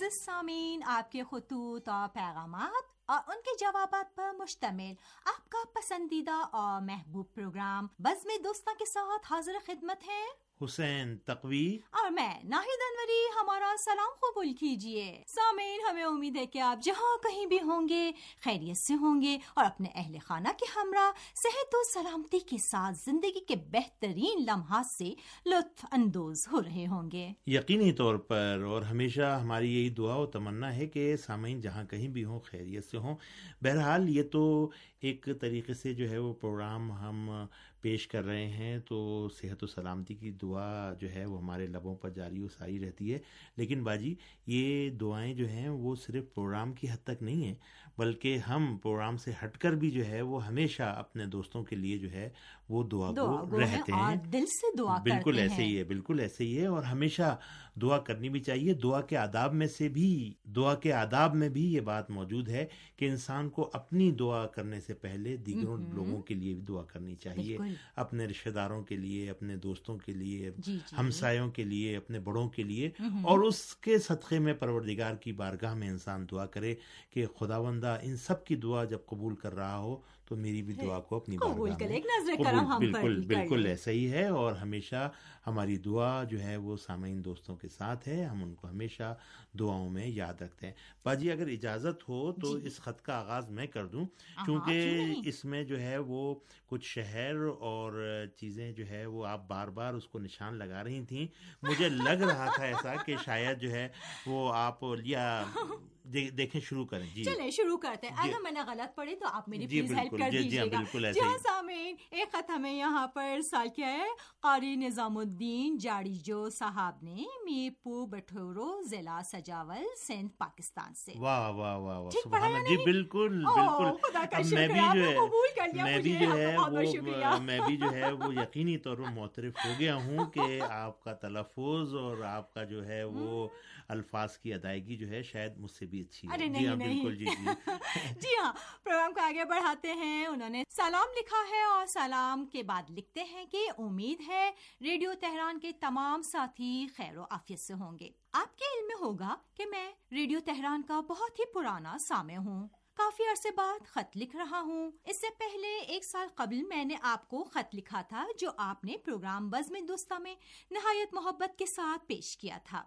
معزز سامعین، آپ کے خطوط اور پیغامات اور ان کے جوابات پر مشتمل آپ کا پسندیدہ اور محبوب پروگرام بزم دوستوں کے ساتھ حاضر خدمت ہے۔ حسین تقوی۔ اور میں ناہید انوری ہمارا سلام قبول کیجیے سامعین ہمیں امید ہے کہ آپ جہاں کہیں بھی ہوں گے خیریت سے ہوں گے اور اپنے اہل خانہ کے ہمراہ صحت و سلامتی کے ساتھ زندگی کے بہترین لمحات سے لطف اندوز ہو رہے ہوں گے۔ یقینی طور پر اور ہمیشہ ہماری یہی دعا و تمنا ہے کہ سامعین جہاں کہیں بھی ہوں خیریت سے ہوں۔ بہرحال یہ تو ایک طریقے سے جو ہے وہ پروگرام ہم پیش کر رہے ہیں تو صحت و سلامتی کی دعا جو ہے وہ ہمارے لبوں پر جاری و ساری رہتی ہے۔ لیکن باجی یہ دعائیں جو ہیں وہ صرف پروگرام کی حد تک نہیں ہیں بلکہ ہم پروگرام سے ہٹ کر بھی جو ہے وہ ہمیشہ اپنے دوستوں کے لیے جو ہے وہ دعا کو رہتے ہیں۔ دل سے دعا بالکل ایسے ہی ہے بالکل ایسے ہی ہے اور ہمیشہ دعا کرنی بھی چاہیے۔ دعا کے آداب میں سے بھی دعا کے آداب میں بھی یہ بات موجود ہے کہ انسان کو اپنی دعا کرنے سے پہلے دیگروں لوگوں کے لیے بھی دعا کرنی چاہیے۔ اپنے رشتے داروں کے لیے اپنے دوستوں کے لیے جی، جی، ہمسایوں کے لیے اپنے بڑوں کے لیے۔ اور اس کے صدقے میں پروردگار کی بارگاہ میں انسان دعا کرے کہ خدا بندہ ان سب کی دعا جب قبول کر رہا ہو تو میری بھی دعا کو اپنی بالکل بالکل ایسا ہی ہے۔ اور ہمیشہ ہماری دعا جو ہے وہ سامعین دوستوں کے ساتھ ہے ہم ان کو ہمیشہ دعاؤں میں یاد رکھتے ہیں۔ باجی اگر اجازت ہو تو جی۔ اس خط کا آغاز میں کر دوں۔ کیونکہ اس میں جو ہے وہ کچھ شہر اور چیزیں جو ہے وہ آپ بار بار اس کو نشان لگا رہی تھیں۔ مجھے لگ رہا تھا ایسا کہ شاید جو ہے وہ آپ یا دیکھیں شروع کریں۔ جی۔ چلیں شروع کرتے ہیں۔ جی۔ اگر میں نے غلط پڑھی تو آپ میری پلیز ہیلپ کر دیجیے گا۔ جی ہاں سامعین ایک خط ہمیں یہاں پر سال کیا ہے۔ قاری نظام الدین جاڑی جو صاحب نے میر پور بٹھورو ضلع سجاول سندھ پاکستان سے۔ واہ واہ واہ واہ سبحان جی بالکل بالکل۔ میں بھی جو ہے میں بھی جو ہے وہ میں بھی جو ہے وہ یقینی طور پر معترف ہو گیا ہوں کہ آپ کا تلفظ اور آپ کا جو ہے وہ الفاظ کی ادائیگی جو ہے شاید مجھ سے بھی اچھی ہے۔ جی ہاں بالکل جی جی۔ جی ہاں پروگرام کو آگے بڑھاتے ہیں۔ انہوں نے سلام لکھا ہے اور سلام کے بعد لکھتے ہیں کہ امید ہے ریڈیو تہران کے تمام ساتھی خیر و عافیت سے ہوں گے۔ آپ کے علم میں ہوگا کہ میں ریڈیو تہران کا بہت ہی پرانا سامع ہوں۔ کافی عرصے بعد خط لکھ رہا ہوں۔ اس سے پہلے ایک سال قبل میں نے آپ کو خط لکھا تھا جو آپ نے پروگرام بزم دوستہ میں نہایت محبت کے ساتھ پیش کیا تھا۔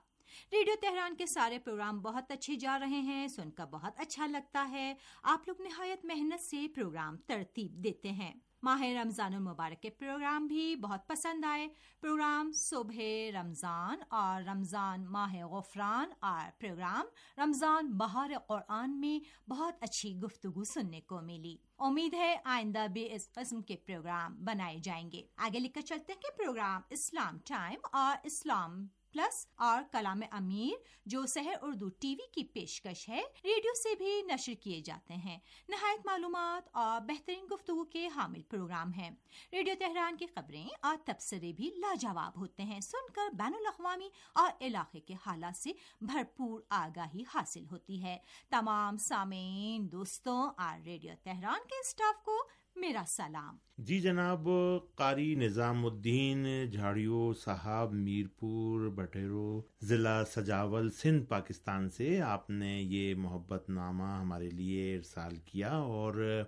ریڈیو تہران کے سارے پروگرام بہت اچھے جا رہے ہیں، سن کر بہت اچھا لگتا ہے۔ آپ لوگ نہایت محنت سے پروگرام ترتیب دیتے ہیں۔ ماہ رمضان المبارک کے پروگرام بھی بہت پسند آئے۔ پروگرام صبح رمضان اور رمضان ماہ غفران اور پروگرام رمضان بہار قرآن میں بہت اچھی گفتگو سننے کو ملی۔ امید ہے آئندہ بھی اس قسم کے پروگرام بنائے جائیں گے۔ آگے لکھ کر چلتے ہیں کہ پروگرام اسلام ٹائم اور اسلام پلس اور کلام امیر، جو سحر اردو ٹی وی کی پیشکش ہے، ریڈیو سے بھی نشر کیے جاتے ہیں۔ نہایت معلومات اور بہترین گفتگو کے حامل پروگرام ہیں۔ ریڈیو تہران کی خبریں اور تبصرے بھی لاجواب ہوتے ہیں۔ سن کر بین الاقوامی اور علاقے کے حالات سے بھرپور آگاہی حاصل ہوتی ہے۔ تمام سامعین، دوستوں اور ریڈیو تہران کے اسٹاف کو میرا سلام۔ جی جناب، قاری نظام الدین، جھاڑیو صاحب، میرپور بٹیرو ضلع سجاول، سندھ، پاکستان سے آپ نے یہ محبت نامہ ہمارے لیے ارسال کیا اور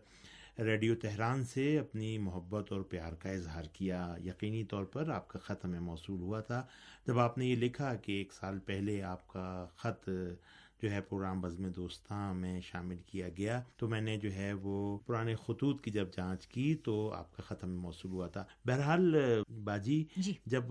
ریڈیو تہران سے اپنی محبت اور پیار کا اظہار کیا۔ یقینی طور پر آپ کا خط ہمیں موصول ہوا تھا۔ جب آپ نے یہ لکھا کہ ایک سال پہلے آپ کا خط جو ہے پروگرام بزم دوستاں میں شامل کیا گیا۔ تو میں نے جو ہے وہ پرانے خطوط کی جب جانچ کی تو آپ کا ختم موصول ہوا تھا۔ بہرحال باجی جی۔ جب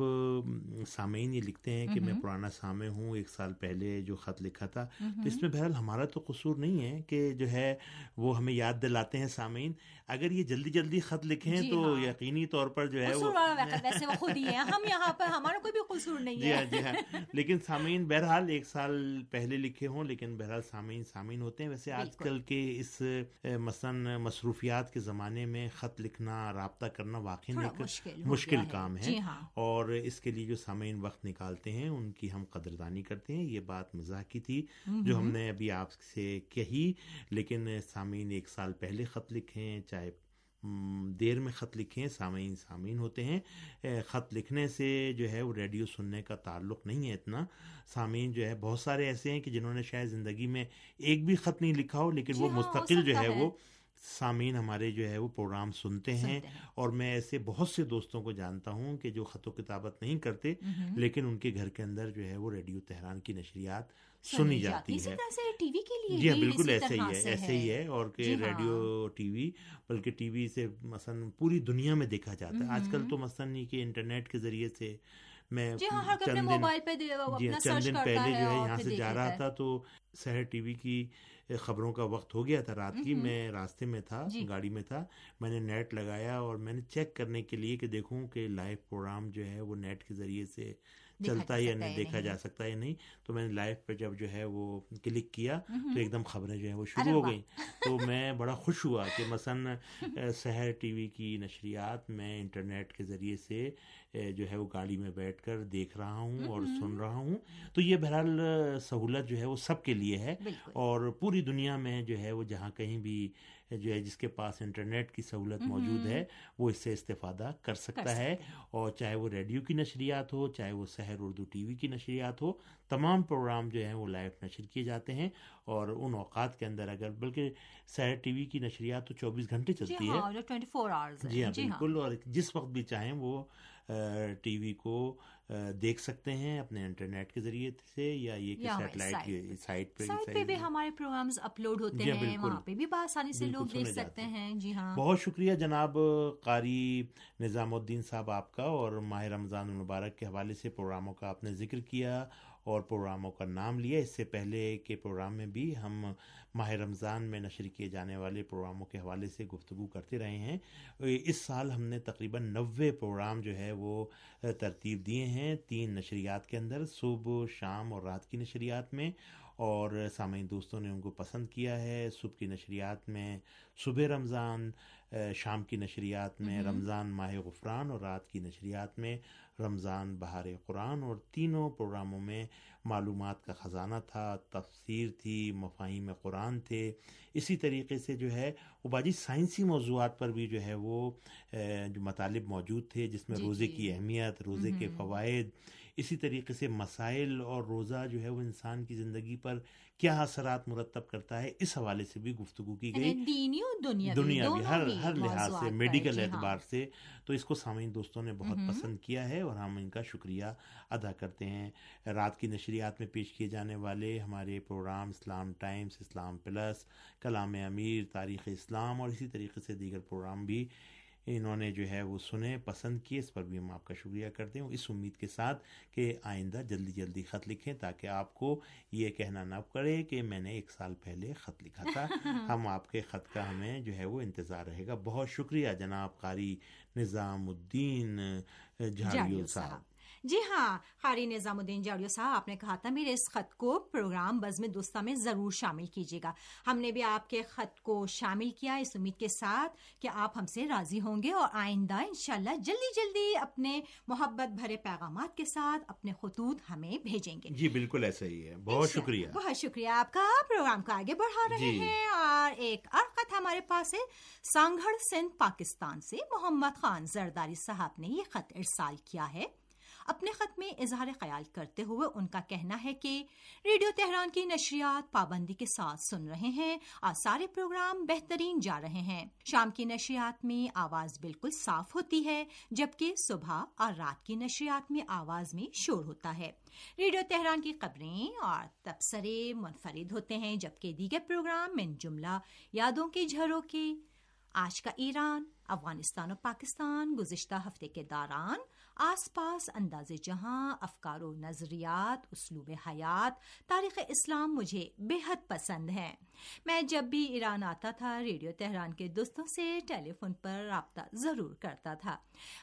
سامعین یہ لکھتے ہیں کہ میں پرانا سامع ہوں ایک سال پہلے جو خط لکھا تھا تو اس میں بہرحال ہمارا تو قصور نہیں ہے کہ جو ہے وہ ہمیں یاد دلاتے ہیں سامعین۔ اگر یہ جلدی جلدی خط لکھیں جی تو ہاں۔ یقینی طور پر جو ہے ہم یہاں پر ہمارا کوئی بھی قصور نہیں جی ہاں جی ہاں۔ لیکن سامعین بہرحال ایک سال پہلے لکھے ہوں لیکن بہرحال سامعین سامعین ہوتے ہیں۔ ویسے آج کل کے اس مثلاً مصروفیات کے زمانے میں خط لکھنا رابطہ کرنا واقعی مشکل کام ہے۔ جی ہاں۔ اور اس کے لیے جو سامعین وقت نکالتے ہیں ان کی ہم قدردانی کرتے ہیں۔ یہ بات مزاح کی تھی جو ہم نے ابھی آپ سے کہی۔ لیکن سامعین ایک سال پہلے خط لکھیں چاہے دیر میں خط لکھیں سامعین سامعین ہوتے ہیں۔ خط لکھنے سے جو ہے وہ ریڈیو سننے کا تعلق نہیں ہے اتنا۔ سامعین جو ہے بہت سارے ایسے ہیں کہ جنہوں نے شاید زندگی میں ایک بھی خط نہیں لکھا ہو لیکن وہ ہاں، مستقل جو ہے وہ سامعین ہمارے جو ہے وہ پروگرام سنتے ہیں۔ اور میں ایسے بہت سے دوستوں کو جانتا ہوں کہ جو خط و کتابت نہیں کرتے لیکن ان کے گھر کے اندر جو ہے وہ ریڈیو تہران کی نشریات سنی جاتی ہے۔ جی ہاں بالکل ایسے ہی ہے ایسے ہی ہے۔ اور کہ ریڈیو ٹی وی بلکہ ٹی وی سے مثلاً پوری دنیا میں دیکھا جاتا ہے۔ آج کل تو مثلاً کہ انٹرنیٹ کے ذریعے سے میں چند دن جی چند دن پہلے جو ہے یہاں سے جا رہا تھا تو سحر ٹی وی کی خبروں کا وقت ہو گیا تھا۔ رات کی میں راستے میں تھا گاڑی میں تھا۔ میں نے نیٹ لگایا اور میں نے چیک کرنے کے لیے کہ دیکھوں کہ لائیو پروگرام جو ہے وہ نیٹ کے ذریعے سے چلتا ہے یا نہیں؟ دیکھا جا سکتا یا نہیں؟ تو میں نے لائیو پہ جب جو ہے وہ کلک کیا تو ایک دم خبریں جو ہے وہ شروع ہو گئیں۔ تو میں بڑا خوش ہوا کہ مثلاً سحر ٹی وی کی نشریات میں انٹرنیٹ کے ذریعے سے جو ہے وہ گاڑی میں بیٹھ کر دیکھ رہا ہوں اور سن رہا ہوں۔ تو یہ بہرحال سہولت جو ہے وہ سب کے لیے ہے۔ اور پوری دنیا میں جو ہے وہ جہاں کہیں بھی جو ہے جس کے پاس انٹرنیٹ کی سہولت موجود ہے وہ اس سے استفادہ کر سکتا ہے۔ اور چاہے وہ ریڈیو کی نشریات ہو چاہے وہ سحر اردو ٹی وی کی نشریات ہو تمام پروگرام جو ہیں وہ لائیو نشر کیے جاتے ہیں۔ اور ان اوقات کے اندر اگر بلکہ سحر ٹی وی کی نشریات تو چوبیس گھنٹے چلتی ہے۔ جی ہاں۔ بالکل۔ اور جس وقت بھی چاہیں وہ ٹی وی کو دیکھ سکتے ہیں اپنے انٹرنیٹ کے ذریعے سے یا یہ کہ سیٹلائٹ سائٹ پہ۔ سائٹ پہ بھی ہمارے پروگرامز اپلوڈ ہوتے ہیں وہاں پہ بھی بآسانی سے لوگ دیکھ سکتے ہیں۔ جی ہاں۔ بہت شکریہ جناب قاری نظام الدین صاحب آپ کا اور ماہ رمضان المبارک کے حوالے سے پروگراموں کا آپ نے ذکر کیا۔ اور پروگراموں کا نام لیا اس سے پہلے کے پروگرام میں بھی ہم ماہ رمضان میں نشر کیے جانے والے پروگراموں کے حوالے سے گفتگو کرتے رہے ہیں۔ اس سال ہم نے تقریباً نوے پروگرام جو ہے وہ ترتیب دیے ہیں۔ تین نشریات کے اندر صبح شام اور رات کی نشریات میں۔ اور سامعین دوستوں نے ان کو پسند کیا ہے۔ صبح کی نشریات میں صبح رمضان شام کی نشریات میں رمضان ماہ غفران اور رات کی نشریات میں رمضان بہار قرآن اور تینوں پروگراموں میں معلومات کا خزانہ تھا تفسیر تھی مفاہیم قرآن تھے۔ اسی طریقے سے جو ہے وہ باجی سائنسی موضوعات پر بھی جو ہے وہ جو مطالب موجود تھے جس میں روزے کی اہمیت روزے کے فوائد اسی طریقے سے مسائل اور روزہ جو ہے وہ انسان کی زندگی پر کیا اثرات مرتب کرتا ہے اس حوالے سے بھی گفتگو کی گئی۔ دنیا بھی ہر ہر لحاظ سے میڈیکل جی اعتبار سے۔ تو اس کو سامعین دوستوں نے بہت پسند کیا ہے اور ہم ان کا شکریہ ادا کرتے ہیں۔ رات کی نشریات میں پیش کیے جانے والے ہمارے program Islam Times Islam plus کلام امیر تاریخ اسلام اور اسی طریقے سے دیگر پروگرام بھی انہوں نے جو ہے وہ سنے پسند کیے اس پر بھی ہم آپ کا شکریہ کرتے ہیں۔ اس امید کے ساتھ کہ آئندہ جلدی جلدی خط لکھیں تاکہ آپ کو یہ کہنا نہ پڑے کہ میں نے ایک سال پہلے خط لکھا تھا۔ ہم آپ کے خط کا ہمیں جو ہے وہ انتظار رہے گا۔ بہت شکریہ جناب قاری نظام الدین جھاڑیو صاحب۔ جی ہاں قاری نظام الدین جاڑیو صاحب آپ نے کہا تھا میرے اس خط کو پروگرام بزم دوستہ میں ضرور شامل کیجیے گا۔ ہم نے بھی آپ کے خط کو شامل کیا اس امید کے ساتھ کہ آپ ہم سے راضی ہوں گے اور آئندہ انشاءاللہ جلدی جلدی اپنے محبت بھرے پیغامات کے ساتھ اپنے خطوط ہمیں بھیجیں گے۔ جی بالکل ایسا ہی ہے۔ بہت شکریہ۔ بہت شکریہ۔ آپ کا پروگرام کو آگے بڑھا رہے جی۔ ہیں اور ایک اور خط ہمارے پاس ہے سانگھڑ سندھ پاکستان سے۔ محمد خان زرداری صاحب نے یہ خط ارسال کیا ہے۔ اپنے خط میں اظہار خیال کرتے ہوئے ان کا کہنا ہے کہ ریڈیو تہران کی نشریات پابندی کے ساتھ سن رہے ہیں اور سارے پروگرام بہترین جا رہے ہیں۔ شام کی نشریات میں آواز بالکل صاف ہوتی ہے، جبکہ صبح اور رات کی نشریات میں آواز میں شور ہوتا ہے۔ ریڈیو تہران کی خبریں اور تبصرے منفرد ہوتے ہیں، جبکہ دیگر پروگرام من جملہ یادوں کے جھروں کے آج کا ایران، افغانستان و پاکستان گزشتہ ہفتے کے دوران آس پاس انداز جہاں، افکار و نظریات، اسلوب حیات، تاریخ اسلام مجھے بے حد پسند ہے میں جب بھی ایران آتا تھا، ریڈیو تہران کے دوستوں سے ٹیلی فون پر رابطہ ضرور کرتا تھا۔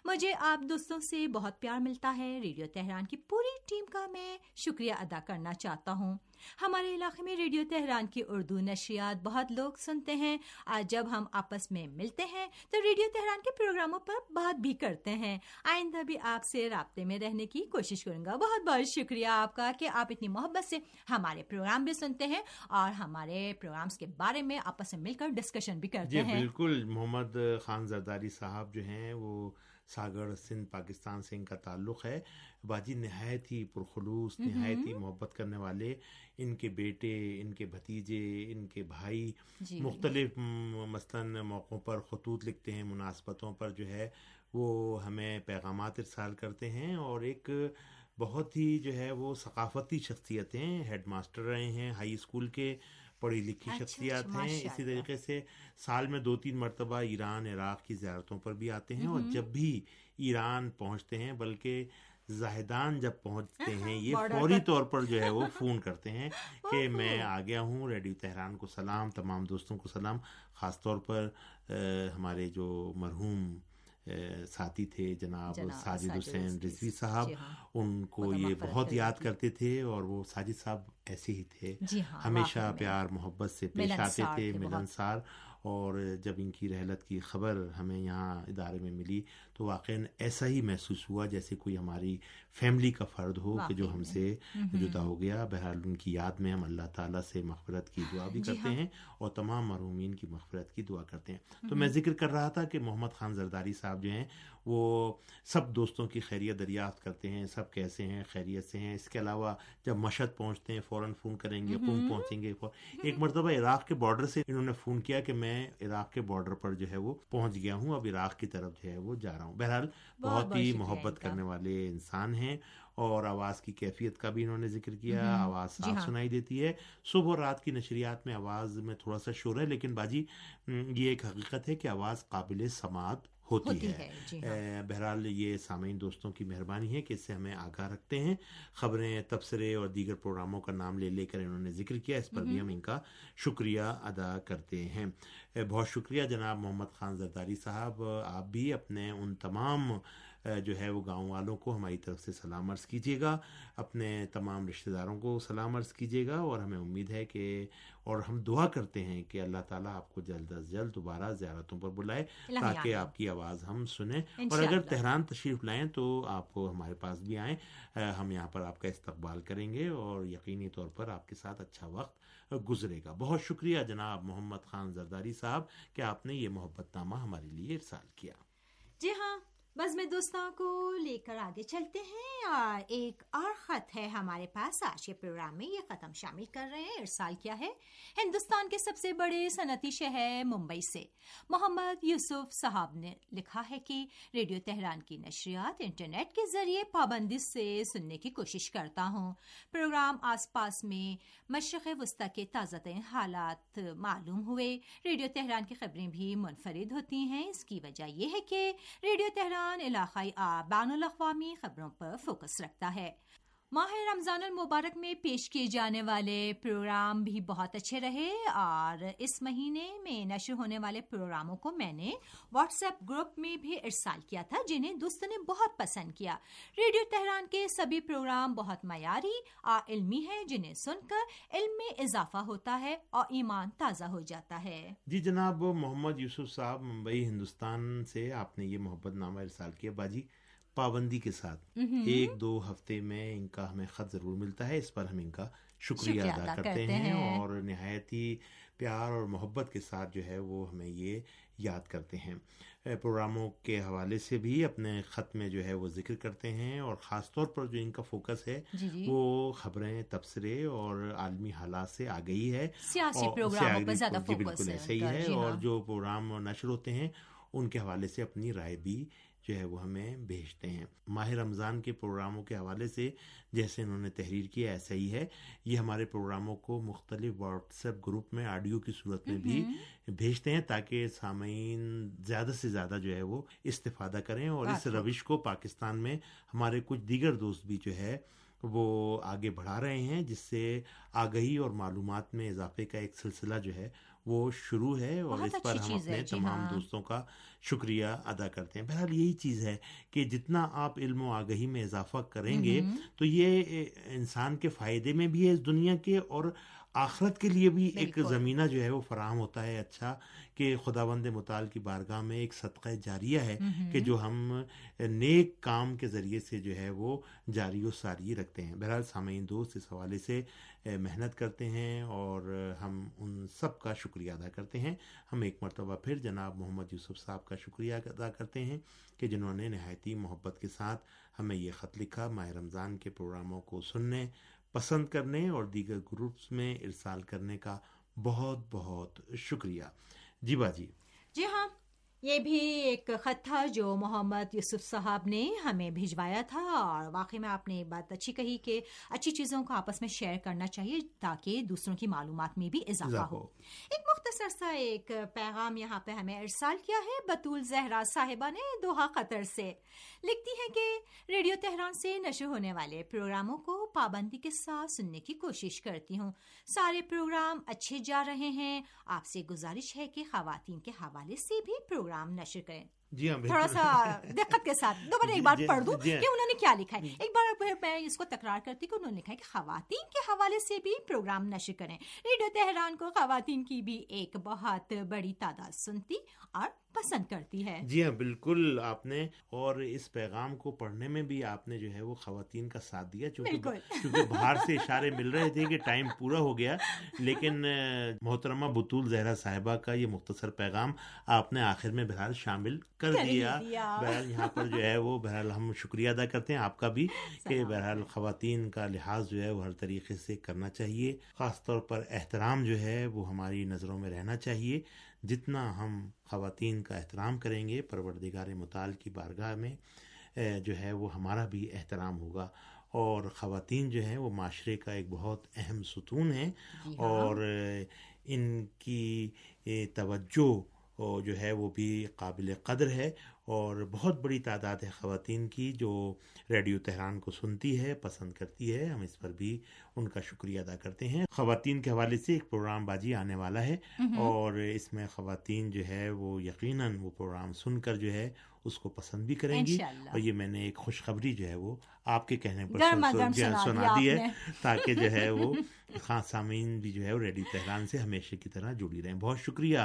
مجھے آپ دوستوں سے بہت پیار ملتا ہے۔ ریڈیو تہران کی پوری ٹیم کا میں شکریہ ادا کرنا چاہتا ہوں۔ ہمارے علاقے میں ریڈیو تہران کی اردو نشریات بہت لوگ سنتے ہیں۔ آج جب ہم آپس میں ملتے ہیں تو ریڈیو تہران کے پروگراموں پر بات بھی کرتے ہیں۔ آئندہ بھی آپ سے رابطے میں رہنے کی کوشش کروں گا۔ بہت بہت شکریہ آپ کا کہ آپ اتنی محبت سے ہمارے پروگرام بھی سنتے ہیں اور ہمارے پروگرامس کے بارے میں آپس میں مل کر ڈسکشن بھی کرتے جی ہیں۔ بالکل۔ محمد خان زرداری صاحب جو ہیں وہ ساگر سندھ پاکستان سے ان کا تعلق ہے۔ باجی نہایت ہی پرخلوص نہایت ہی محبت کرنے والے ان کے بیٹے ان کے بھتیجے ان کے بھائی۔ جی۔ مختلف مثلاً موقعوں پر خطوط لکھتے ہیں مناسبتوں پر جو ہے وہ ہمیں پیغامات ارسال کرتے ہیں اور ایک بہت ہی جو ہے وہ ثقافتی شخصیت ہیں ہیڈ ماسٹر رہے ہیں ہائی اسکول کے۔ پڑھی لکھی اچھا، شخصیات اچھا، ہیں ماشاء اسی۔ طریقے سے سال میں دو تین مرتبہ ایران عراق کی زیارتوں پر بھی آتے ہیں اور جب بھی ایران پہنچتے ہیں بلکہ زاہدان جب پہنچتے ہیں یہ فوری۔ طور پر جو ہے وہ فون کرتے ہیں کہ میں آ گیا ہوں ریڈیو تہران کو سلام تمام دوستوں کو سلام خاص طور پر ہمارے جو مرحوم ساتھی تھے جناب ساجد حسین رضوی صاحب جی ہاں۔ ان کو یہ بہت یاد۔ کرتے تھے اور وہ ساجد صاحب ایسے ہی تھے جی ہاں ہمیشہ۔ پیار محبت سے پیش آتے تھے۔ ملنسار اور جب ان کی رحلت کی خبر ہمیں یہاں ادارے میں ملی تو واقع ایسا ہی محسوس ہوا جیسے کوئی ہماری فیملی کا فرد ہو کہ جو ہم۔ سے جدا ہو گیا۔ بہرحال ان کی یاد میں ہم اللہ تعالیٰ سے مغفرت کی دعا بھی جی کرتے ہاں۔ ہیں اور تمام مرحومین کی مغفرت کی دعا کرتے ہیں۔ تو میں ذکر کر رہا تھا کہ محمد خان زرداری صاحب جو ہیں وہ سب دوستوں کی خیریت دریافت کرتے ہیں سب کیسے ہیں خیریت سے ہیں۔ اس کے علاوہ جب مشہد پہنچتے ہیں فوراً فون کریں گے قوم پہنچیں گے۔ ایک مرتبہ عراق کے بارڈر سے انہوں نے فون کیا کہ میں عراق کے بارڈر پر جو ہے وہ پہنچ گیا ہوں۔ اب عراق کی طرف جو ہے وہ جا رہا ہوں۔ بہرحال بہت ہی محبت۔ کرنے والے انسان ہیں اور آواز کی کیفیت کا بھی انہوں نے ذکر کیا آواز جی صاف ہاں۔ سنائی دیتی ہے صبح اور رات کی نشریات میں آواز میں تھوڑا سا شور ہے لیکن باجی یہ ایک حقیقت ہے کہ آواز قابل سماعت ہوتی, ہوتی ہے, ہے، جی ہاں۔ بہرحال یہ سامعین دوستوں کی مہربانی ہے کہ اس سے ہمیں آگاہ رکھتے ہیں۔ خبریں تبصرے اور دیگر پروگراموں کا نام لے لے کر انہوں نے ذکر کیا اس پر بھی ہم ان کا شکریہ ادا کرتے ہیں۔ بہت شکریہ جناب محمد خان زرداری صاحب۔ آپ بھی اپنے ان تمام جو ہے وہ گاؤں والوں کو ہماری طرف سے سلام عرض کیجیے گا۔ اپنے تمام رشتہ داروں کو سلام عرض کیجیے گا اور ہمیں امید ہے کہ اور ہم دعا کرتے ہیں کہ اللہ تعالیٰ آپ کو جلد از جلد دوبارہ زیارتوں پر بلائے تاکہ۔ آپ کی آواز ہم سنیں۔ اور۔ اگر تہران تشریف لائیں تو آپ ہمارے پاس بھی آئیں۔ ہم یہاں پر آپ کا استقبال کریں گے اور یقینی طور پر آپ کے ساتھ اچھا وقت گزرے گا۔ بہت شکریہ جناب محمد خان زرداری صاحب کہ آپ نے یہ محبت نامہ ہمارے لیے ارسال کیا۔ جی ہاں بس میں دوستوں کو لے کر آگے چلتے ہیں اور ایک اور خط ہے ہمارے پاس۔ آج کے پروگرام میں یہ ختم شامل کر رہے ہیں۔ ارسال کیا ہے؟ ہندوستان کے سب سے بڑے صنعتی شہر ممبئی سے۔ محمد یوسف صاحب نے لکھا ہے کہ ریڈیو تہران کی نشریات انٹرنیٹ کے ذریعے پابندی سے سننے کی کوشش کرتا ہوں۔ پروگرام آس پاس میں مشرق وسطی کے تازہ ترین حالات معلوم ہوئے۔ ریڈیو تہران کی خبریں بھی منفرد ہوتی ہیں۔ اس کی وجہ یہ ہے کہ ریڈیو تہران علاقائی آ بین الاقوامی خبروں پر فوکس رکھتا ہے۔ ماہ رمضان المبارک میں پیش کیے جانے والے پروگرام بھی بہت اچھے رہے اور اس مہینے میں نشر ہونے والے پروگراموں کو میں نے واٹس ایپ گروپ میں بھی ارسال کیا تھا، جنہیں دوستوں نے بہت پسند کیا۔ ریڈیو تہران کے سبھی پروگرام بہت معیاری اور علمی ہیں، جنہیں سن کر علم میں اضافہ ہوتا ہے اور ایمان تازہ ہو جاتا ہے۔ جی جناب، محمد یوسف صاحب، ممبئی، ہندوستان سے آپ نے یہ محبت نامہ ارسال کیا۔ باجی پابندی کے ساتھ۔ ایک دو ہفتے میں ان کا ہمیں خط ضرور ملتا ہے اس پر ہم ان کا شکریہ ادا کرتے ہیں۔ اور نہایت ہی پیار اور محبت کے ساتھ جو ہے وہ ہمیں یہ یاد کرتے ہیں۔ پروگراموں کے حوالے سے بھی اپنے خط میں جو ہے وہ ذکر کرتے ہیں اور خاص طور پر جو ان کا فوکس ہے جی جی۔ وہ خبریں تبصرے اور عالمی حالات سے ہے۔ زیادہ جی فوکس بالکل ہے ایسا ہی ہے جی اور ہاں۔ جو پروگرام نشر ہوتے ہیں ان کے حوالے سے اپنی رائے بھی جو ہے وہ ہمیں بھیجتے ہیں۔ ماہ رمضان کے پروگراموں کے حوالے سے جیسے انہوں نے تحریر کیا ایسا ہی ہے۔ یہ ہمارے پروگراموں کو مختلف واٹس ایپ گروپ میں آڈیو کی صورت میں بھی بھیجتے ہیں تاکہ سامعین زیادہ سے زیادہ جو ہے وہ استفادہ کریں اور اس۔ روش کو پاکستان میں ہمارے کچھ دیگر دوست بھی جو ہے وہ آگے بڑھا رہے ہیں جس سے آگہی اور معلومات میں اضافے کا ایک سلسلہ جو ہے وہ شروع ہے اور اس پر ہم اپنے جی تمام ہاں۔ دوستوں کا شکریہ ادا کرتے ہیں بہرحال یہی چیز ہے کہ جتنا آپ علم و آگہی میں اضافہ کریں گے تو یہ انسان کے فائدے میں بھی ہے اس دنیا کے اور آخرت کے لیے بھی ایک زمینہ جو ہے وہ فراہم ہوتا ہے اچھا کہ خدا بند مطال کی بارگاہ میں ایک صدقہ جاریہ ہے کہ جو ہم نیک کام کے ذریعے سے جو ہے وہ جاری و ساری رکھتے ہیں۔ بہرحال سامعین دوست اس حوالے سے محنت کرتے ہیں اور ہم ان سب کا شکریہ ادا کرتے ہیں۔ ہم ایک مرتبہ پھر جناب محمد یوسف صاحب کا شکریہ ادا کرتے ہیں کہ جنہوں نے نہایتی محبت کے ساتھ ہمیں یہ خط لکھا۔ ماہ رمضان کے پروگراموں کو سننے پسند کرنے اور دیگر گروپس میں ارسال کرنے کا بہت بہت شکریہ۔ جی باجی۔ جی ہاں یہ بھی ایک خط تھا جو محمد یوسف صاحب نے ہمیں بھجوایا تھا اور واقعی میں آپ نے بات اچھی کہی کہ اچھی چیزوں کو آپس میں شیئر کرنا چاہیے تاکہ دوسروں کی معلومات میں بھی اضافہ ہو۔ ایک مختصر سا ایک پیغام یہاں پہ ہمیں ارسال کیا ہے۔ بطول زہرا صاحبہ نے دوحہ قطر سے۔ لکھتی ہیں کہ ریڈیو تہران سے نشر ہونے والے پروگراموں کو پابندی کے ساتھ سننے کی کوشش کرتی ہوں۔ سارے پروگرام اچھے جا رہے ہیں۔ آپ سے گزارش ہے کہ خواتین کے حوالے سے بھی پروگرام نشر کریں۔ جی ہاں تھوڑا سا دقت کے ساتھ دوبارہ ایک بار پڑھ دوں کہ انہوں نے کیا لکھا ہے۔ ایک بار میں اس کو تکرار کرتی کہ انہوں نے لکھا ہے کہ خواتین کے حوالے سے بھی پروگرام نشر کریں۔ ریڈیو تہران کو خواتین کی بھی ایک بہت بڑی تعداد سنتی اور پسند کرتی ہے۔ جی ہاں بالکل۔ آپ نے اور اس پیغام کو پڑھنے میں بھی آپ نے جو ہے وہ خواتین کا ساتھ دیا چونکہ باہر سے اشارے مل رہے تھے کہ ٹائم پورا ہو گیا لیکن محترمہ بطول زہرا صاحبہ کا یہ مختصر پیغام آپ نے آخر میں بہرحال شامل کر دیا۔ بہرحال یہاں پر جو ہے وہ بہرحال ہم شکریہ ادا کرتے ہیں آپ کا بھی کہ بہرحال خواتین کا لحاظ جو ہے وہ ہر طریقے سے کرنا چاہیے خاص طور پر احترام جو ہے وہ ہماری نظروں میں رہنا چاہیے۔ جتنا ہم خواتین کا احترام کریں گے پروردگار مطال کی بارگاہ میں جو ہے وہ ہمارا بھی احترام ہوگا اور خواتین جو ہیں وہ معاشرے کا ایک بہت اہم ستون ہے جی ہاں۔ اور ان کی توجہ جو ہے وہ بھی قابل قدر ہے اور بہت بڑی تعداد ہے خواتین کی جو ریڈیو تہران کو سنتی ہے پسند کرتی ہے۔ ہم اس پر بھی ان کا شکریہ ادا کرتے ہیں۔ خواتین کے حوالے سے ایک پروگرام بازی آنے والا ہے اور اس میں خواتین جو ہے وہ یقیناً وہ پروگرام سن کر جو ہے اس کو پسند بھی کریں گی۔ اور یہ میں نے ایک خوشخبری جو ہے وہ آپ کے کہنے پر سنا دی ہے تاکہ جو ہے وہ خاص سامعین بھی جو ہے وہ ریڈیو تہران سے ہمیشہ کی طرح جڑی رہیں۔ بہت شکریہ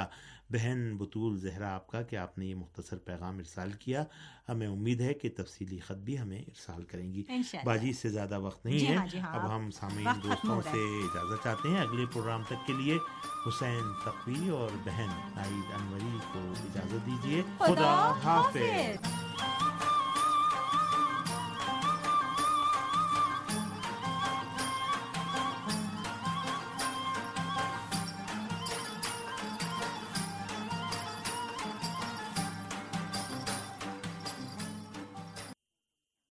بہن بطول زہرا آپ کا کہ آپ نے یہ مختصر پیغام ارسال کیا۔ ہمیں امید ہے کہ تفصیلی خط بھی ہمیں ارسال کریں گی۔ باجی سے زیادہ وقت نہیں جی ہے۔ ہاں جی ہاں اب ہم سامعین دوستوں سے اجازت چاہتے ہیں۔ اگلے پروگرام تک کے لیے حسین تقوی اور بہن عائد انوری کو اجازت دیجیے خدا حافظ۔